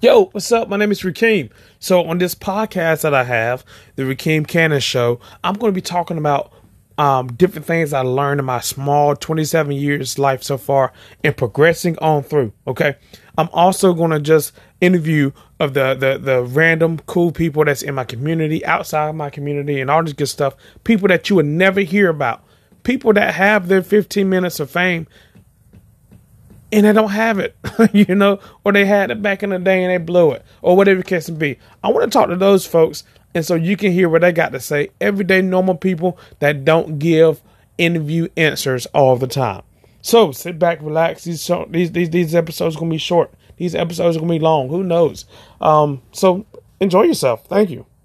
Yo, what's up? My name is Rakeem. So on this podcast that I have, the Rakeem Cannon Show, I'm going to be talking about um, different things I learned in my small 27 years life so far and progressing on through. Okay, I'm also going to just interview of the, the the random cool people that's in my community, outside my community, and all this good stuff. People that you would never hear about. People that have their 15 minutes of fame and they don't have it, you know, or they had it back in the day and they blew it, or whatever the case may be. I want to talk to those folks, and so you can hear what they got to say. Everyday normal people that don't give interview answers all the time. So sit back, relax. These these these these episodes are gonna be short. These episodes are gonna be long. Who knows? Um, so enjoy yourself. Thank you.